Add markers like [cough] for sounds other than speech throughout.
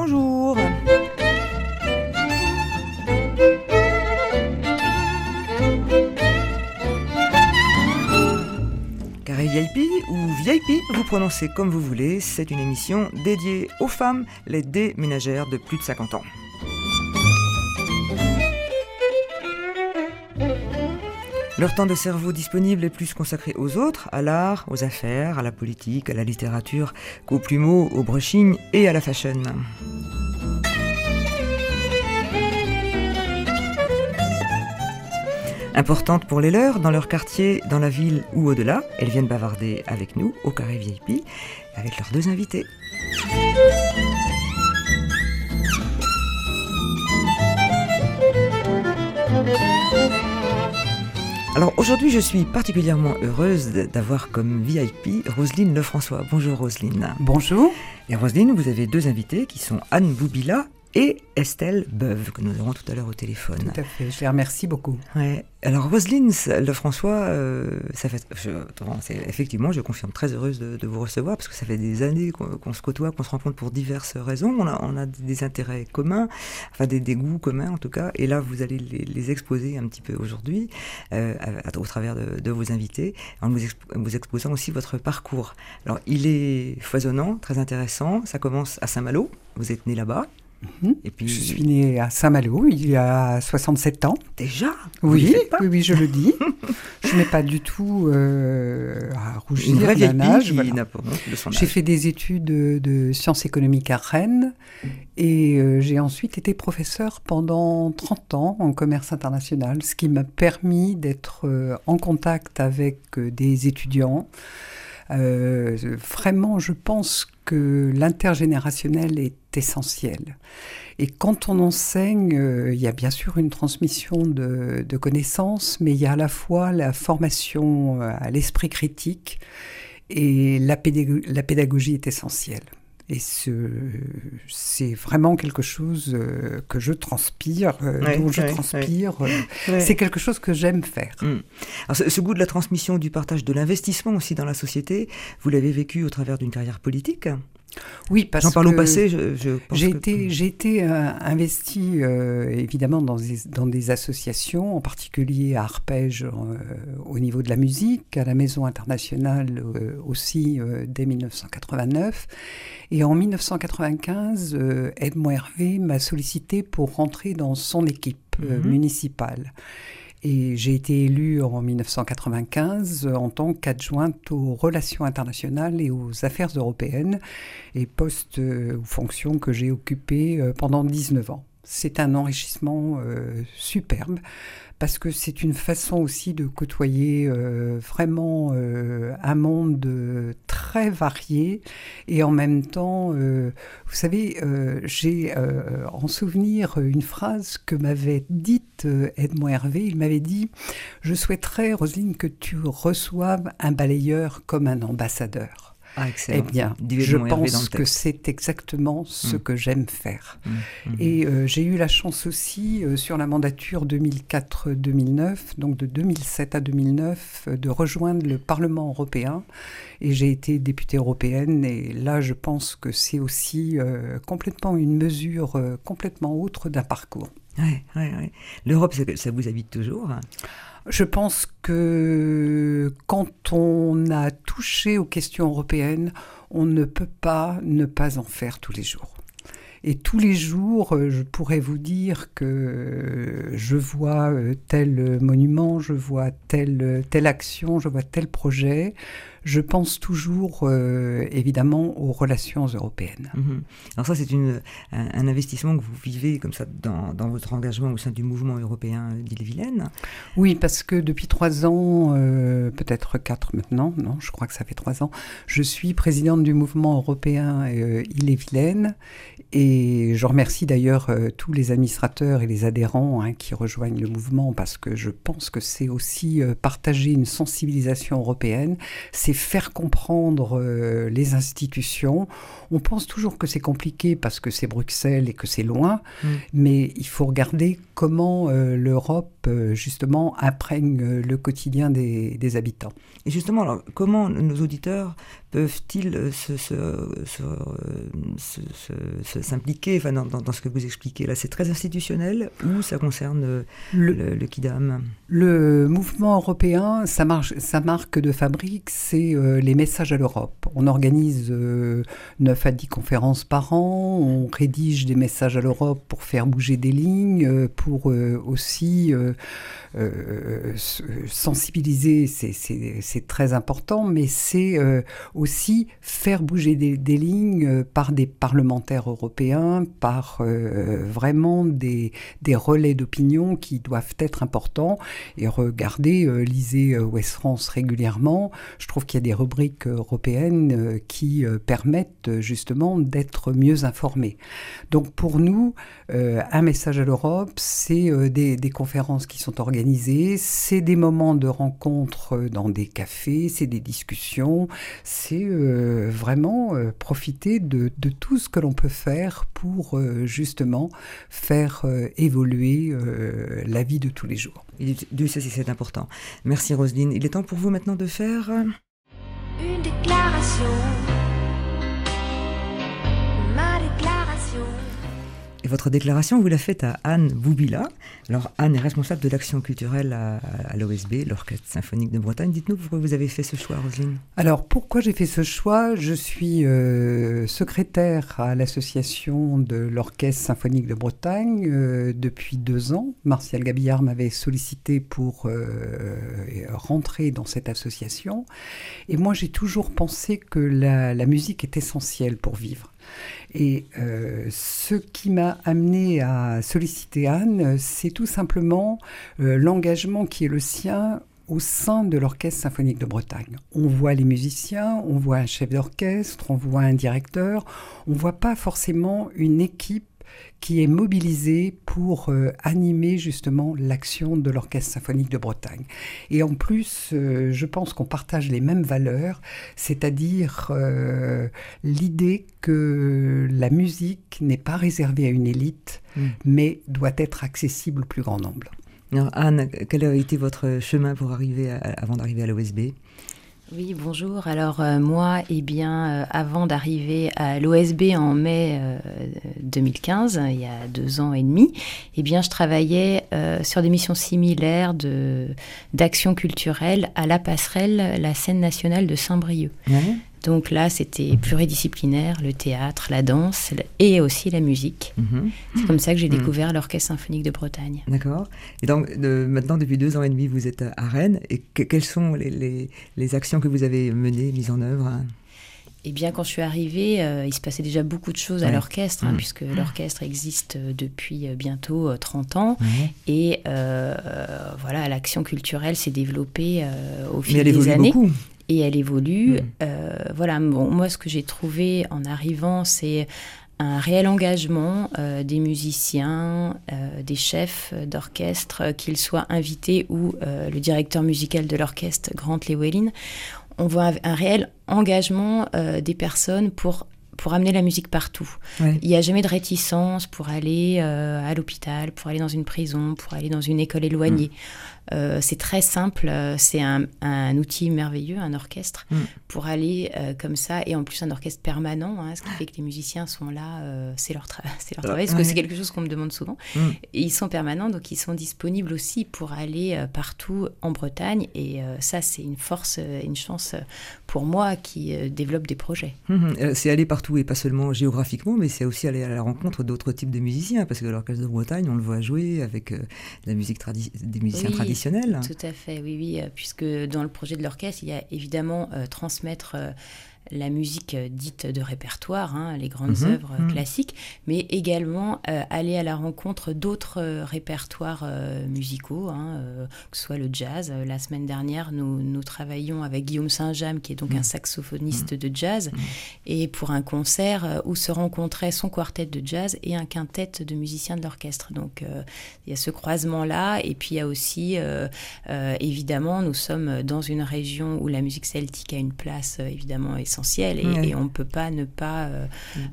bonjour. Carré VIP ou VIP, vous prononcez comme vous voulez, c'est une émission dédiée aux femmes, les déménagères de plus de 50 ans. Leur temps de cerveau disponible est plus consacré aux autres, à l'art, aux affaires, à la politique, à la littérature, qu'aux plumeaux, au brushing et à la fashion. Importantes pour les leurs, dans leur quartier, dans la ville ou au-delà, elles viennent bavarder avec nous au Carré VIP, avec leurs deux invités. Alors aujourd'hui, je suis particulièrement heureuse d'avoir comme VIP Roselyne Lefrançois. Bonjour Roselyne. Bonjour. Et Roselyne, vous avez deux invités qui sont Anne Boubila et Estelle Beuve, que nous aurons tout à l'heure au téléphone. Tout à fait, je les remercie beaucoup. Ouais. Alors Roselyne Lefrançois, euh, ça fait, je, effectivement, je confirme très heureuse de, vous recevoir parce que ça fait des années qu'on se côtoie, qu'on se rencontre pour diverses raisons. On a, on a des intérêts communs, enfin des, des, goûts communs en tout cas. Et là, vous allez les, les exposer un petit peu aujourd'hui euh, au travers de, de, vos invités, en vous, vous, exposant aussi votre parcours. Alors il est foisonnant, très intéressant. Ça commence à Saint-Malo. Vous êtes né là-bas. Mhm. Et puis... Je suis né à Saint-Malo, il y a 67 ans. Déjà? Oui, oui, oui, je le dis. je n'ai pas du tout euh, à rougir d'un âge. J'ai fait des études de, sciences économiques à Rennes et euh, j'ai ensuite été professeur pendant 30 ans en commerce international, ce qui m'a permis d'être euh, en contact avec des étudiants. vraiment, je pense que l'intergénérationnel est essentiel. Et quand on enseigne, euh, il y a bien sûr une transmission de, connaissances, mais il y a à la fois la formation euh, à l'esprit critique et la pédagogie est essentielle. Et c'est vraiment quelque chose euh, que je transpire, dont je transpire. c'est quelque chose que j'aime faire. Hmm. Alors, ce, goût de la transmission, du partage, de l'investissement aussi dans la société, vous l'avez vécu au travers d'une carrière politique oui, parce J'en parle au passé, j'ai été, été euh, investi euh, évidemment dans des, dans des associations, en particulier à Arpège euh, au niveau de la musique, à la Maison internationale aussi dès 1989. Et en 1995, Edmond Hervé m'a sollicité pour rentrer dans son équipe mhm. municipale. Et j'ai été élue en 1995 en tant qu'adjointe aux relations internationales et aux affaires européennes, et poste euh, ou fonction que j'ai occupé euh, pendant 19 ans. C'est un enrichissement euh, superbe parce que c'est une façon aussi de côtoyer euh, vraiment euh, un monde très varié et en même temps, vous savez, j'ai en souvenir une phrase que m'avait dite Edmond Hervé. Il m'avait dit Je souhaiterais, Roselyne, que tu reçoives un balayeur comme un ambassadeur. Ah, eh bien, je pense que c'est exactement ce mm. que j'aime faire. Mm, mm, Et euh, j'ai eu la chance aussi, euh, sur la mandature 2004-2009, donc de 2007 à 2009, euh, de rejoindre le Parlement européen. Et j'ai été députée européenne. Et là, je pense que c'est aussi complètement une mesure complètement autre d'un parcours. Oui. L'Europe, ça vous habite toujours? Je pense que quand on a touché aux questions européennes, on ne peut pas ne pas en faire tous les jours. Et tous les jours, euh, je pourrais vous dire que je vois euh, tel monument, je vois telle, telle action, je vois tel projet, je pense toujours euh, évidemment aux relations européennes. Mhm. Alors ça, c'est un, un, investissement que vous vivez comme ça dans, dans, votre engagement au sein du mouvement européen d'Ille-et-Vilaine Oui, parce que depuis trois ans, euh, peut-être quatre maintenant, non, je crois que ça fait trois ans, je suis présidente du mouvement européen euh, Ille-et-Vilaine et je remercie d'ailleurs tous les administrateurs et les adhérents hein, qui rejoignent le mouvement parce que je pense que c'est aussi partager une sensibilisation européenne, c'est faire comprendre les institutions. On pense toujours que c'est compliqué parce que c'est Bruxelles et que c'est loin, mm. mais il faut regarder comment l'Europe, justement, imprègne le quotidien des, des habitants. Et justement, alors, comment nos auditeurs peuvent-ils euh, s'impliquer enfin, dans, ce que vous expliquez là? C'est très institutionnel ou ça concerne euh, le, le, KIDAM? Le mouvement européen, sa, marque de fabrique, c'est euh, les messages à l'Europe. On organise 9 à 10 conférences par an, on rédige des messages à l'Europe pour faire bouger des lignes, pour aussi sensibiliser, c'est très important, mais c'est aussi faire bouger des, lignes euh, par des parlementaires européens, par euh, vraiment des, des relais d'opinion qui doivent être importants. Et regardez, euh, lisez West France régulièrement. Je trouve qu'il y a des rubriques européennes qui permettent justement d'être mieux informés. Donc pour nous, un message à l'Europe, c'est des, des conférences qui sont organisées, c'est des moments de rencontre dans des cafés, c'est des discussions, c'est euh, vraiment euh, profiter de, tout ce que l'on peut faire pour euh, justement faire évoluer la vie de tous les jours. Dieu sait si c'est important. Merci Roselyne. Il est temps pour vous maintenant de faire... Une déclaration. Votre déclaration, vous la faites à Anne Boubila. Alors, Anne est responsable de l'action culturelle à, l'OSB, l'Orchestre Symphonique de Bretagne. Dites-nous pourquoi vous avez fait ce choix, Roselyne. Alors, pourquoi j'ai fait ce choix? Je suis euh, secrétaire à l'association de l'Orchestre Symphonique de Bretagne euh, depuis deux ans. Martial Gabillard m'avait sollicité pour euh, rentrer dans cette association. Et moi, j'ai toujours pensé que la musique est essentielle pour vivre. Et euh, ce qui m'a amené à solliciter Anne, c'est tout simplement euh, l'engagement qui est le sien au sein de l'Orchestre symphonique de Bretagne. On voit les musiciens, on voit un chef d'orchestre, on voit un directeur, on voit pas forcément une équipe qui est mobilisé pour euh, animer justement l'action de l'Orchestre symphonique de Bretagne. Et en plus, euh, je pense qu'on partage les mêmes valeurs, c'est-à-dire euh, l'idée que la musique n'est pas réservée à une élite, mm. mais doit être accessible au plus grand nombre. Anne, quel a été votre chemin pour arriver avant d'arriver à l'OSB oui, bonjour. Alors euh, moi, eh bien, euh, avant d'arriver à l'OSB en mai 2015, euh, il y a deux ans et demi, eh bien, je travaillais sur des missions similaires de d'action culturelle à la passerelle, la scène nationale de Saint-Brieuc. Donc là, c'était pluridisciplinaire, le théâtre, la danse et aussi la musique. Mhm. C'est comme ça que j'ai mhm. découvert l'Orchestre symphonique de Bretagne. D'accord. Et donc maintenant, depuis deux ans et demi, vous êtes à Rennes. Et quelles sont les, actions que vous avez menées, mises en œuvre? Eh bien, quand je suis arrivée, euh, il se passait déjà beaucoup de choses à l'orchestre, hein, mhm. puisque l'orchestre existe euh, depuis euh, bientôt 30 ans. Et voilà, l'action culturelle s'est développée au fil des années. Beaucoup et elle évolue. Mm. Euh, voilà, bon, moi, ce que j'ai trouvé en arrivant, c'est un réel engagement euh, des musiciens, euh, des chefs d'orchestre, qu'ils soient invités ou le directeur musical de l'orchestre, Grant Llewellyn. On voit un réel engagement des personnes pour pour amener la musique partout. Il n'y a jamais de réticence pour aller à l'hôpital, pour aller dans une prison, pour aller dans une école éloignée. Mm. Euh, c'est très simple, euh, c'est un, outil merveilleux, un orchestre, mm. pour aller euh, comme ça, et en plus un orchestre permanent, hein, ce qui fait que les musiciens sont là, c'est leur, [laughs] leur travail, parce que c'est quelque chose qu'on me demande souvent. Mm. Et ils sont permanents, donc ils sont disponibles aussi pour aller partout en Bretagne, et ça c'est une force, une chance pour moi qui développe des projets. Mm-hmm. c'est aller partout, et pas seulement géographiquement, mais c'est aussi aller à la rencontre d'autres types de musiciens, parce que l'orchestre de Bretagne, on le voit jouer avec la musique des musiciens traditionnels tout à fait, oui, oui, euh, puisque dans le projet de l'orchestre, il y a évidemment euh, transmettre euh, la musique dite de répertoire, hein, les grandes mhm, œuvres mhm. classiques, mais également aller à la rencontre d'autres répertoires musicaux, hein, que ce soit le jazz. La semaine dernière, nous, nous travaillions avec Guillaume Saint-James, qui est donc un saxophoniste de jazz, et pour un concert où se rencontraient son quartet de jazz et un quintet de musiciens de l'orchestre. Donc il y a ce croisement-là, et puis il y a aussi, évidemment, nous sommes dans une région où la musique celtique a une place évidemment essentielle, et, on ne peut pas ne pas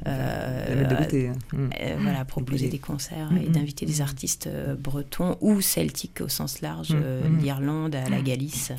voilà, proposer des concerts et d'inviter des artistes bretons ou celtiques au sens large, l'Irlande à la Galice.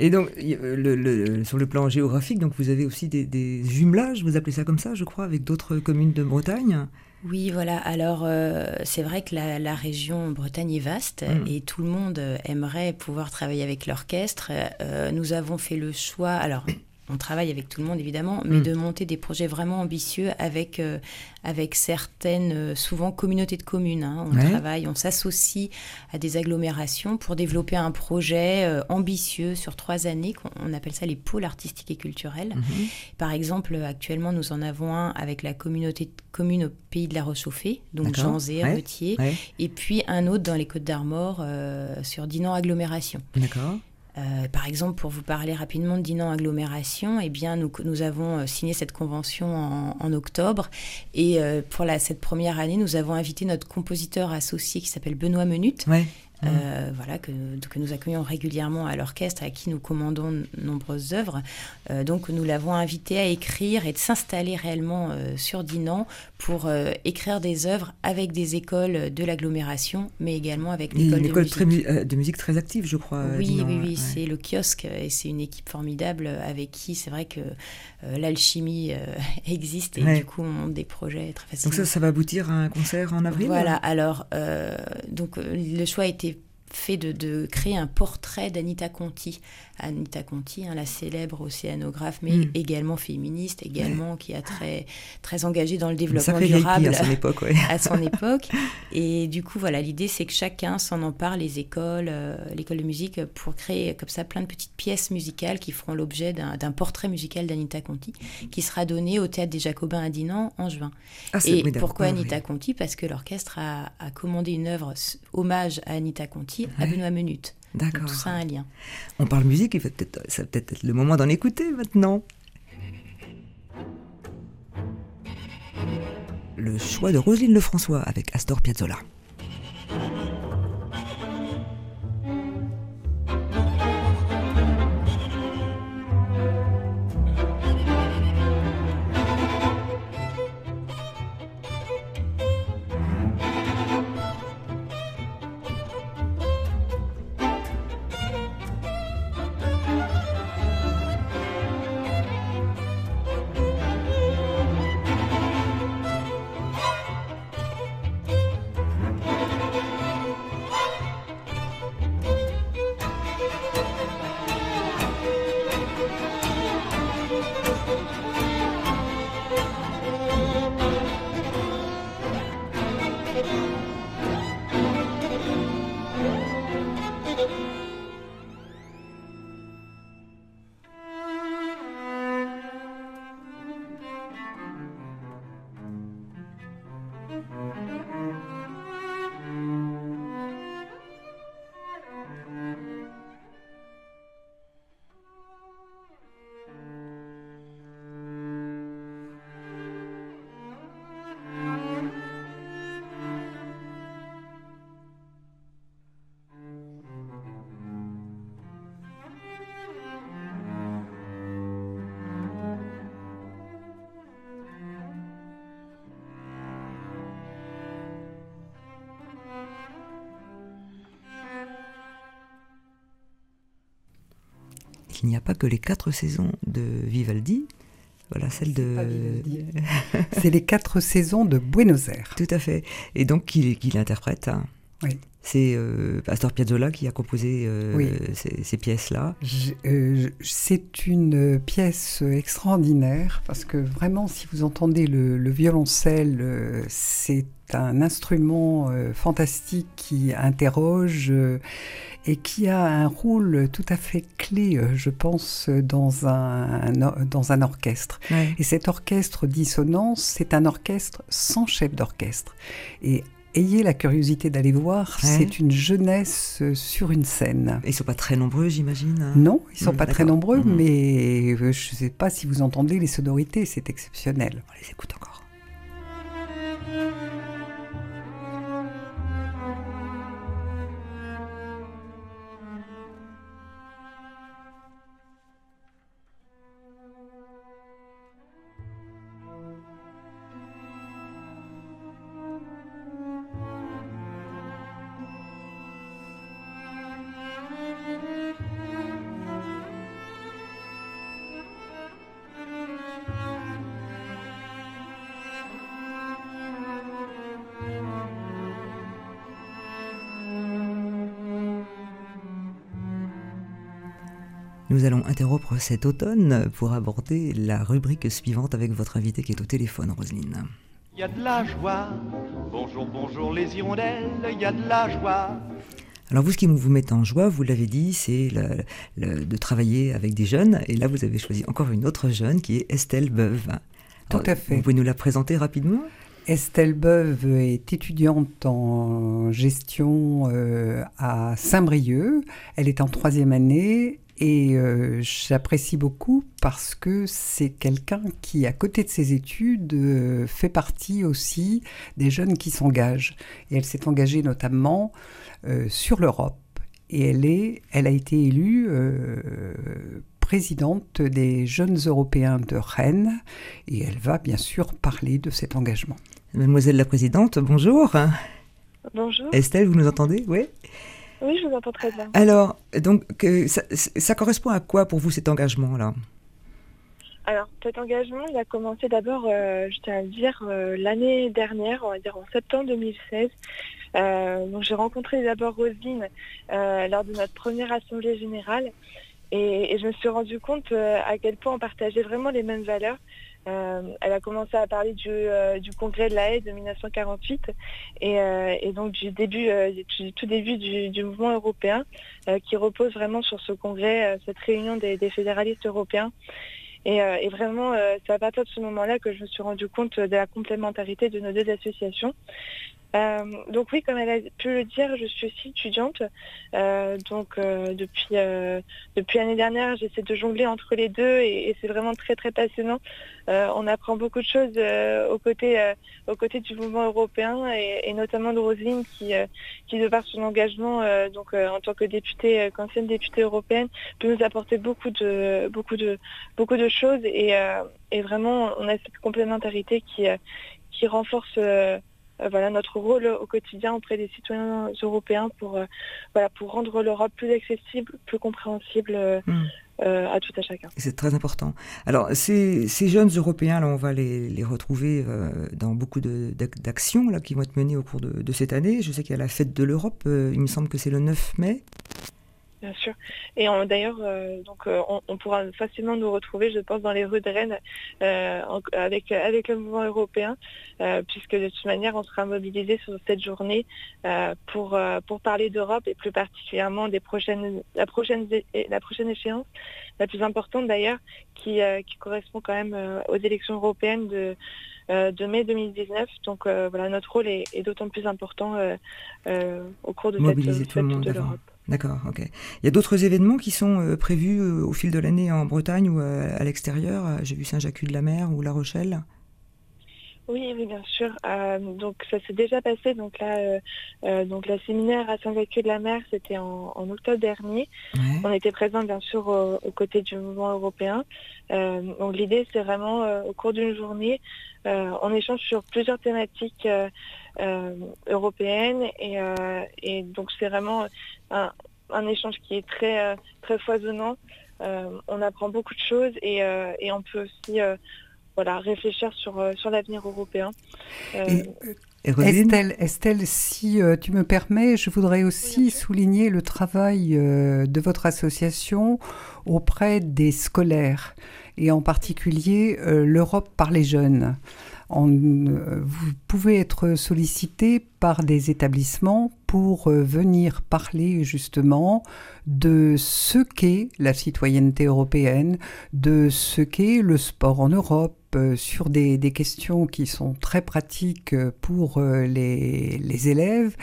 Et donc, le, sur le plan géographique, donc vous avez aussi des, jumelages, vous appelez ça comme ça, je crois, avec d'autres communes de Bretagne? Oui, voilà. Alors, euh, c'est vrai que la, région Bretagne est vaste et tout le monde aimerait pouvoir travailler avec l'orchestre. Euh, nous avons fait le choix. Alors, on travaille avec tout le monde évidemment, mais mm. de monter des projets vraiment ambitieux avec, euh, avec certaines, euh, souvent communautés de communes. Hein. On travaille, on s'associe à des agglomérations pour développer un projet euh, ambitieux sur trois années, on, appelle ça les pôles artistiques et culturels. Mm-hmm. Par exemple, actuellement, nous en avons un avec la communauté de communes au pays de la Rechauffée, donc Janzé, ouais. et puis un autre dans les Côtes d'Armor sur Dinan Agglomération. D'accord. Euh, par exemple, pour vous parler rapidement de Dinan Agglomération, eh bien, nous, avons euh, signé cette convention en, octobre. Et euh, pour la, cette première année, nous avons invité notre compositeur associé qui s'appelle Benoît Menut. Euh, voilà, que, que, nous accueillons régulièrement à l'orchestre, à qui nous commandons nombreuses œuvres. Euh, donc nous l'avons invité à écrire et de s'installer réellement euh, sur Dinan pour écrire des œuvres avec des écoles de l'agglomération, mais également avec l'école de musique. De musique très active, je crois. Oui, oui, oui, c'est le kiosque et c'est une équipe formidable avec qui c'est vrai que l'alchimie [laughs] existe et du coup on monte des projets très facilement. Donc ça, ça va aboutir à un concert en avril Voilà, alors? donc le choix a été fait de, créer un portrait d'Anita Conti. Anita Conti, hein, la célèbre océanographe, mais hmm. également féministe, également qui a très, très engagé dans le développement durable à son époque. [laughs] à son [laughs] époque. Et du coup, voilà, l'idée c'est que chacun s'en empare, les écoles, euh, l'école de musique, pour créer comme ça plein de petites pièces musicales qui feront l'objet d'un portrait musical d'Anita Conti, qui sera donné au Théâtre des Jacobins à Dinan en juin. Ah, Et pourquoi Anita Conti? Parce que l'orchestre a, a commandé une œuvre hommage à Anita Conti à Benoît Menut. D'accord. Tout ça a un lien. On parle musique, il va peut-être, ça peut-être être le moment d'en écouter maintenant. Le choix de Roselyne Lefrançois avec Astor Piazzolla. Il n'y a pas que les quatre saisons de Vivaldi. Voilà, celle de. [laughs] C'est les quatre saisons de Buenos Aires. Tout à fait. Et donc, qu'il qu interprète. Hein. Oui. C'est euh, Astor Piazzolla qui a composé euh, ces, pièces-là. Euh, c'est une pièce extraordinaire parce que vraiment, si vous entendez le, le violoncelle, c'est un instrument fantastique qui interroge et qui a un rôle tout à fait clé, euh, je pense, dans un, dans un orchestre. Et cet orchestre dissonance, c'est un orchestre sans chef d'orchestre. Et ayez la curiosité d'aller voir, c'est une jeunesse euh, sur une scène. Et ils sont pas très nombreux, j'imagine hein? Non, ils sont mm, pas très nombreux, mm. mais euh, je ne sais pas si vous entendez les sonorités, c'est exceptionnel. On les écoute encore. Nous allons interrompre cet automne pour aborder la rubrique suivante avec votre invité qui est au téléphone, Roselyne. Il y a de la joie. Bonjour, bonjour les hirondelles, il y a de la joie. Alors vous, ce qui vous met en joie, vous l'avez dit, c'est de travailler avec des jeunes. Et là, vous avez choisi encore une autre jeune qui est Estelle Beuve. Tout à fait. Vous pouvez nous la présenter rapidement? Estelle Beuve est étudiante en gestion euh, à Saint-Brieuc. Elle est en troisième année et euh, j'apprécie beaucoup parce que c'est quelqu'un qui, à côté de ses études, euh, fait partie aussi des jeunes qui s'engagent. Et elle s'est engagée notamment euh, sur l'Europe. Et elle, est, elle a été élue présidente des jeunes européens de Rennes. Et elle va bien sûr parler de cet engagement. Mademoiselle la présidente, bonjour. Bonjour. Estelle, vous nous entendez? Oui. Oui, je vous entends très bien. Alors, donc, ça, ça correspond à quoi pour vous cet engagement-là? Alors cet engagement, il a commencé d'abord, euh, je tiens à le dire, euh, l'année dernière, on va dire en septembre 2016. Euh, donc j'ai rencontré d'abord Rosine lors de notre première assemblée générale et, et je me suis rendu compte à quel point on partageait vraiment les mêmes valeurs. Euh, elle a commencé à parler du, euh, congrès de la haie de 1948 euh, et, donc du début, du tout début du, mouvement européen qui repose vraiment sur ce congrès, cette réunion des, fédéralistes européens. Et, et vraiment, c'est à partir de ce moment-là que je me suis rendu compte de la complémentarité de nos deux associations. Euh, donc oui, comme elle a pu le dire, je suis aussi étudiante. Euh, donc euh, depuis depuis l'année dernière, j'essaie de jongler entre les deux et, c'est vraiment très très passionnant. on apprend beaucoup de choses aux côtés aux côtés du mouvement européen et, notamment de Roselyne qui qui de par son engagement donc en tant que députée, qu'ancienne députée européenne, peut nous apporter beaucoup de beaucoup de beaucoup de choses et, et vraiment on a cette complémentarité qui qui renforce euh, voilà, notre rôle au quotidien auprès des citoyens européens pour, euh, voilà, pour rendre l'Europe plus accessible, plus compréhensible euh, hmm. à tout à chacun. C'est très important. Alors, ces, ces, jeunes Européens, là, on va les, les retrouver dans beaucoup d'actions qui vont être menées au cours de, de cette année. Je sais qu'il y a la fête de l'Europe, il me semble que c'est le 9 mai. Bien sûr. Et d'ailleurs, euh, donc euh, on, pourra facilement nous retrouver, je pense, dans les rues de Rennes euh, avec avec le mouvement européen, puisque de toute manière, on sera mobilisé sur cette journée pour pour parler d'Europe et plus particulièrement des prochaines la prochaine la prochaine échéance, la plus importante d'ailleurs, qui qui correspond quand même aux élections européennes de de mai 2019. Donc voilà, notre rôle est, d'autant plus important au cours de cette fête de l'Europe. D'accord, ok. Il y a d'autres événements qui sont euh, prévus euh, au fil de l'année en Bretagne ou euh, à l'extérieur? J'ai vu Saint-Jacques-de-la-Mer ou La Rochelle oui, oui, bien sûr. donc ça s'est déjà passé. Donc là, donc la séminaire à Saint-Jacques-de-la-Mer, c'était en, octobre dernier. On était présents bien sûr aux côtés du mouvement européen. donc l'idée, c'est vraiment au cours d'une journée, on échange sur plusieurs thématiques européennes et, et donc c'est vraiment un, échange qui est très, euh, très foisonnant. Euh, on apprend beaucoup de choses et, euh, on peut aussi voilà, réfléchir sur, sur l'avenir européen. Estelle, Estelle, si tu me permets, je voudrais aussi souligner le travail de votre association auprès des scolaires et en particulier l'Europe par les jeunes. vous pouvez être sollicité par des établissements pour euh, venir parler justement de ce qu'est la citoyenneté européenne, de ce qu'est le sport en Europe, euh, sur des, questions qui sont très pratiques euh, pour les, les élèves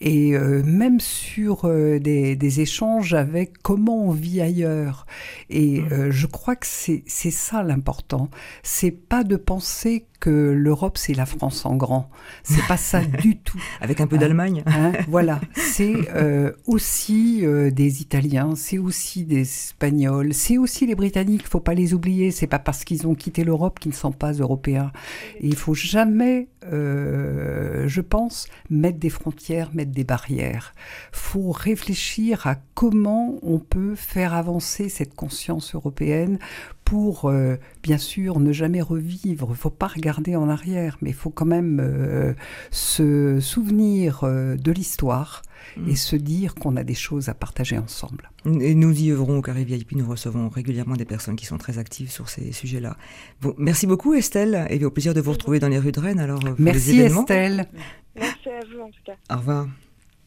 et même sur des, échanges avec comment on vit ailleurs. Et mmh. je crois que c'est ça l'important. C'est pas de penser que l'Europe c'est la France en grand. C'est pas ça [laughs] du tout. Avec un peu d'Allemagne. Hein, voilà, c'est euh, aussi euh, des Italiens, c'est aussi des Espagnols, c'est aussi les Britanniques. il Faut pas les oublier. C'est pas parce qu'ils ont quitté l'Europe qu'ils ne sont pas européens. Et il faut jamais, euh, je pense, mettre des frontières, mettre des barrières. Faut réfléchir à comment on peut faire avancer cette conscience européenne pour, euh, bien sûr, ne jamais revivre. Il ne faut pas regarder en arrière, mais il faut quand même euh, se souvenir de l'histoire et se dire qu'on a des choses à partager ensemble. Et nous y œuvrons au Carré VIP, nous recevons régulièrement des personnes qui sont très actives sur ces sujets-là. Bon, merci beaucoup Estelle, et au plaisir de vous retrouver dans les rues de Rennes. Alors, merci Estelle. Merci à vous en tout cas. Au revoir.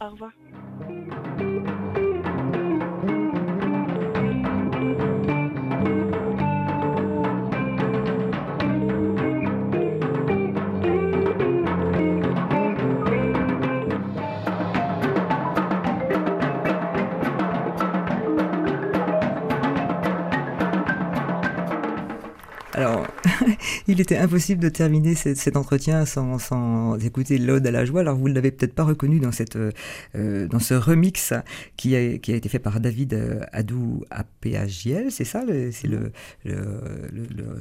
Au revoir. Il était impossible de terminer cet, entretien sans, écouter l'ode à la joie. Alors, vous ne l'avez peut-être pas reconnu dans, cette, euh, dans ce remix qui a, qui a, été fait par David euh, Adou APHJL, c'est ça C'est le,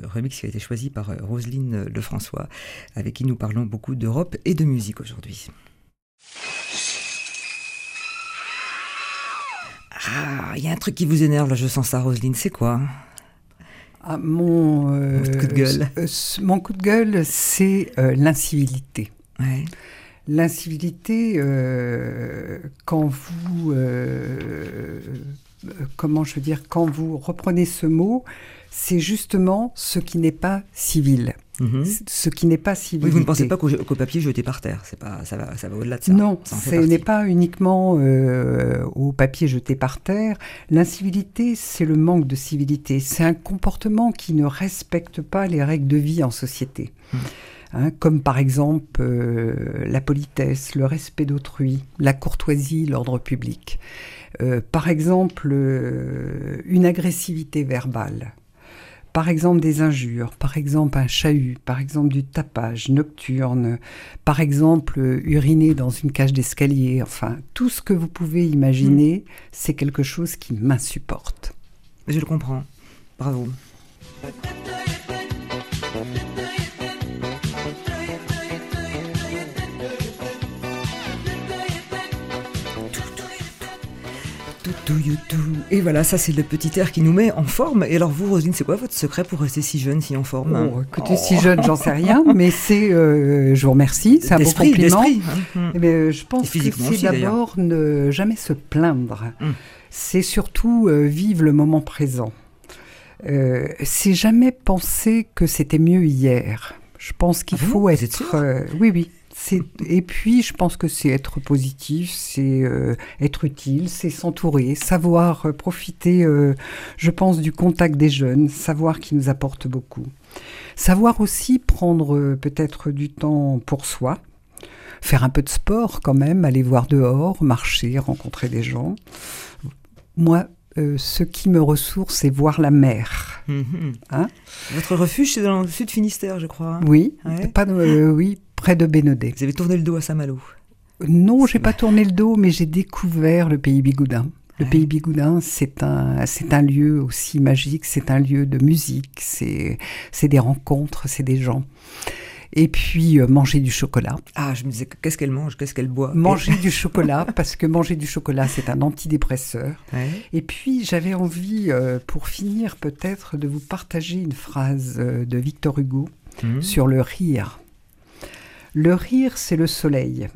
remix qui a été choisi par euh, Roselyne Lefrançois, avec qui nous parlons beaucoup d'Europe et de musique aujourd'hui. Ah, il y a un truc qui vous énerve là, je sens ça, Roselyne, c'est quoi? Ah, mon, coup de gueule. Euh, mon coup de gueule, c'est euh, l'incivilité. L'incivilité, euh, quand vous, comment je veux dire, quand vous reprenez ce mot, c'est justement ce qui n'est pas civil. Mhm. Ce qui n'est pas civil. Oui, vous ne pensez pas qu'au papier jeté par terre, c'est pas, ça va, ça va au-delà de ça. Non, ce n'est pas uniquement euh, au papier jeté par terre. L'incivilité, c'est le manque de civilité. C'est un comportement qui ne respecte pas les règles de vie en société. Mhm. Hein, comme par exemple euh, la politesse, le respect d'autrui, la courtoisie, l'ordre public. Euh, par exemple, une agressivité verbale par exemple des injures, par exemple un chahut, par exemple du tapage nocturne, par exemple uriner dans une cage d'escalier, enfin tout ce que vous pouvez imaginer, mm. c'est quelque chose qui m'insupporte. Je le comprends. Bravo. Et voilà, ça c'est le petit air qui nous met en forme. Et alors vous, Rosine, c'est quoi votre secret pour rester si jeune, si en forme oh, Écoutez, si jeune, j'en sais rien, [laughs] mais c'est, euh, je vous remercie, c'est un beau compliment. Hein. Eh ben, je pense que c'est d'abord ne jamais se plaindre. Hum. C'est surtout euh, vivre le moment présent. Euh, c'est jamais penser que c'était mieux hier. Je pense qu'il ah faut être. Euh, oui, oui et puis, je pense que c'est être positif, c'est euh, être utile, c'est s'entourer, savoir euh, profiter, euh, je pense, du contact des jeunes, savoir qu'ils nous apporte beaucoup. Savoir aussi prendre peut-être du temps pour soi, faire un peu de sport quand même, aller voir dehors, marcher, rencontrer des gens. Moi, ce qui me ressource, c'est voir la mer. Mhm. Hein? Votre refuge, c'est dans le sud Finistère, je crois. Oui, pas oui, près de Bénodet. Vous avez tourné le dos à Saint-Malo Non, j'ai pas tourné le dos, mais j'ai découvert le pays bigoudin. Le pays bigoudin, c'est un, c'est un lieu aussi magique, c'est un lieu de musique, c'est, c'est des rencontres, c'est des gens. Et puis euh, manger du chocolat. Ah, je me disais, qu'est-ce qu'elle mange, qu'est-ce qu'elle boit? Manger [laughs] du chocolat, parce que manger du chocolat, c'est un antidépresseur. Et puis, j'avais envie, euh, pour finir, peut-être, de vous partager une phrase euh, de Victor Hugo mmh. sur le rire. Le rire, c'est le soleil.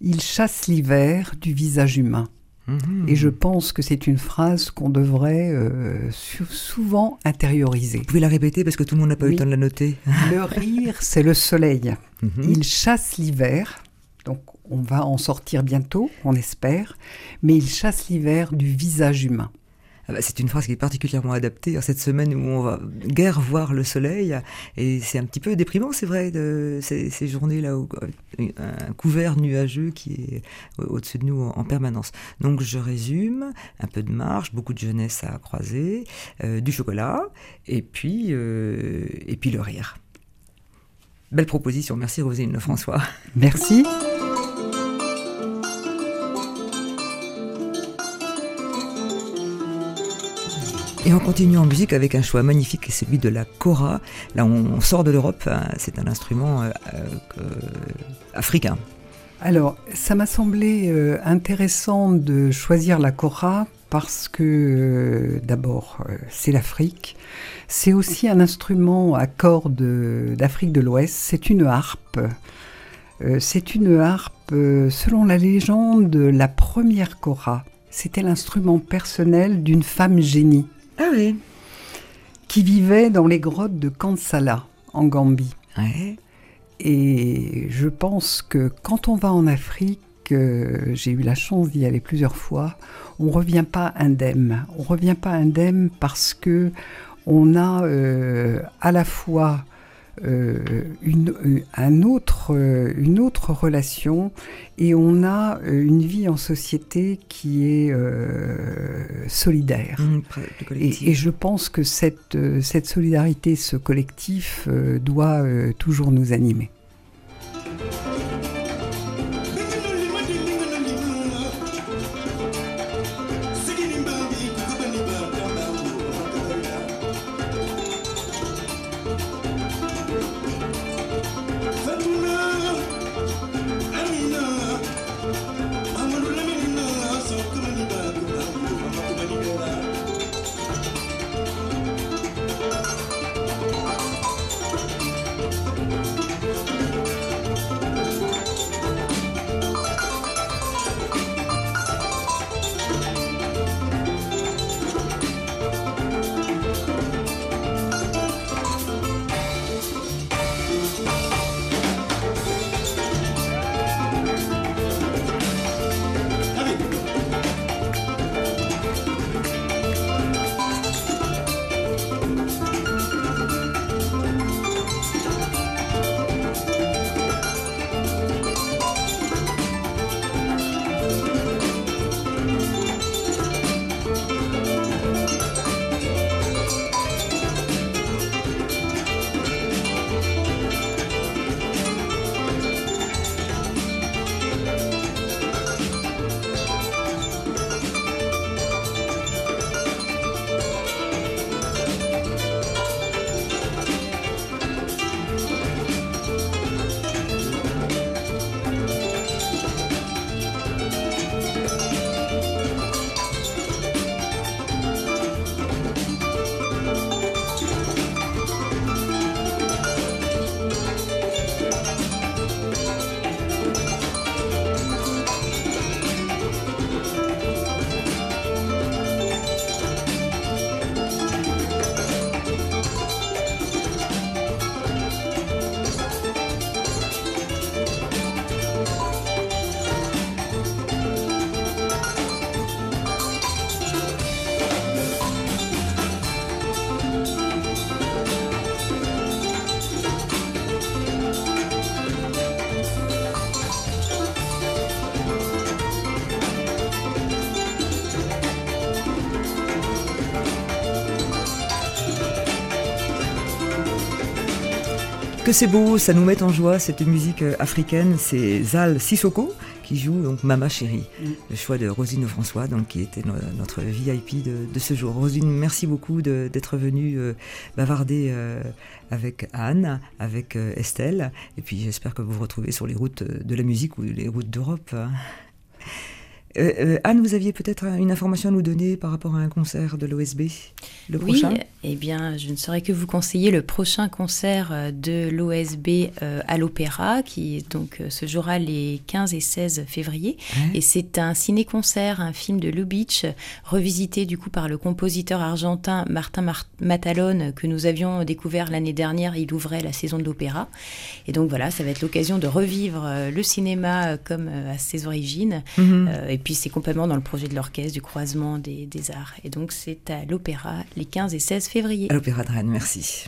Il chasse l'hiver du visage humain. Mhm. Et je pense que c'est une phrase qu'on devrait euh, souvent intérioriser. Vous pouvez la répéter parce que tout le monde n'a pas eu le temps de la noter. [laughs] Le rire, c'est le soleil. Mhm. Il chasse l'hiver. Donc on va en sortir bientôt, on espère. Mais il chasse l'hiver du visage humain. Ah bah, c'est une phrase qui est particulièrement adaptée à cette semaine où on va guère voir le soleil. Et c'est un petit peu déprimant, c'est vrai, de ces, journées-là euh, un couvert nuageux qui est au-dessus de nous en, permanence. Donc je résume, un peu de marche, beaucoup de jeunesse à croiser, euh, du chocolat, et puis, euh, et puis le rire. Belle proposition, merci Rosine François. Merci. Et on continue en musique avec un choix magnifique, celui de la kora. Là, on sort de l'Europe. Hein. C'est un instrument euh, euh, africain. Alors, ça m'a semblé euh, intéressant de choisir la kora parce que d'abord, c'est l'Afrique. C'est aussi un instrument à cordes d'Afrique de l'Ouest. C'est une harpe. c'est une harpe, selon la légende, la première kora. C'était l'instrument personnel d'une femme génie. Ah oui. Qui vivait dans les grottes de Kansala, en Gambie. Et je pense que quand on va en Afrique, euh, j'ai eu la chance d'y aller plusieurs fois, on revient pas indemne. On revient pas indemne parce que on a euh, à la fois une, euh, un autre, euh, une autre relation et on a une vie en société qui est solidaire. Mmh, et, et, je pense que cette, cette solidarité, ce collectif doit toujours nous animer. Que c'est beau, ça nous met en joie cette musique euh, africaine. C'est Zal Sissoko qui joue donc Mama Chérie, mm. le choix de Rosine François, donc qui était notre VIP de, ce jour. Rosine, merci beaucoup d'être venue euh, bavarder euh, avec Anne, avec Estelle, et puis j'espère que vous vous retrouvez sur les routes de la musique ou les routes d'Europe. Hein. Euh, euh, Anne, vous aviez peut-être une information à nous donner par rapport à un concert de l'OSB le oui, prochain? eh bien, je ne saurais que vous conseiller le prochain concert euh, de l'OSB à l'Opéra, qui donc se jouera les 15 et 16 février. Et c'est un ciné-concert, un film de Lubitsch, revisité du coup par le compositeur argentin Martin Matalone, que nous avions découvert l'année dernière. Il ouvrait la saison de l'Opéra. Et donc voilà, ça va être l'occasion de revivre le cinéma comme à ses origines. Mhm. et puis c'est complètement dans le projet de l'orchestre du croisement des, des arts. Et donc c'est à l'Opéra les 15 et 16 février. À l'Opéra de Rennes, merci.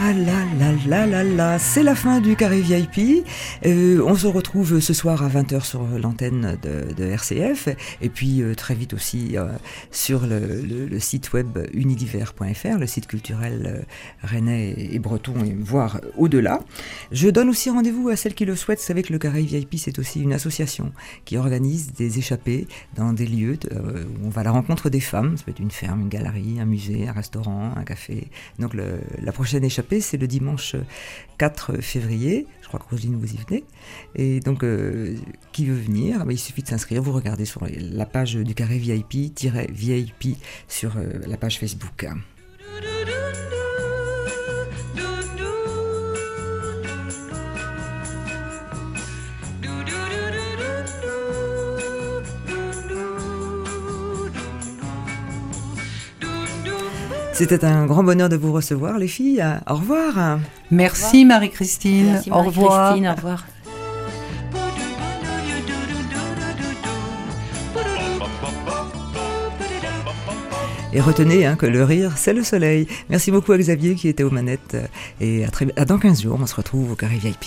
Ah là là là là là, c'est la fin du carré VIP. Euh, on se retrouve ce soir à 20h sur l'antenne de, RCF et puis euh, très vite aussi euh, sur le, site web unidiver.fr, le site culturel rennais et breton et voire au-delà. Je donne aussi rendez-vous à celles qui le souhaitent. Vous savez que le carré VIP c'est aussi une association qui organise des échappées dans des lieux où on va à la rencontre des femmes. Ça peut être une ferme, une galerie, un musée, un restaurant, un café. Donc la prochaine échappée c'est le dimanche 4 février. Je crois que Roselyne, vous y venez. Et donc, euh, qui veut venir? Il suffit de s'inscrire. Vous regardez sur la page du carré VIP-VIP sur euh, la page Facebook. C'était un grand bonheur de vous recevoir, les filles. Au revoir. Merci Marie-Christine. au revoir. Au revoir. Et retenez hein, que le rire, c'est le soleil. Merci beaucoup à Xavier qui était aux manettes. Et à, très, à dans 15 jours, on se retrouve au Carré VIP.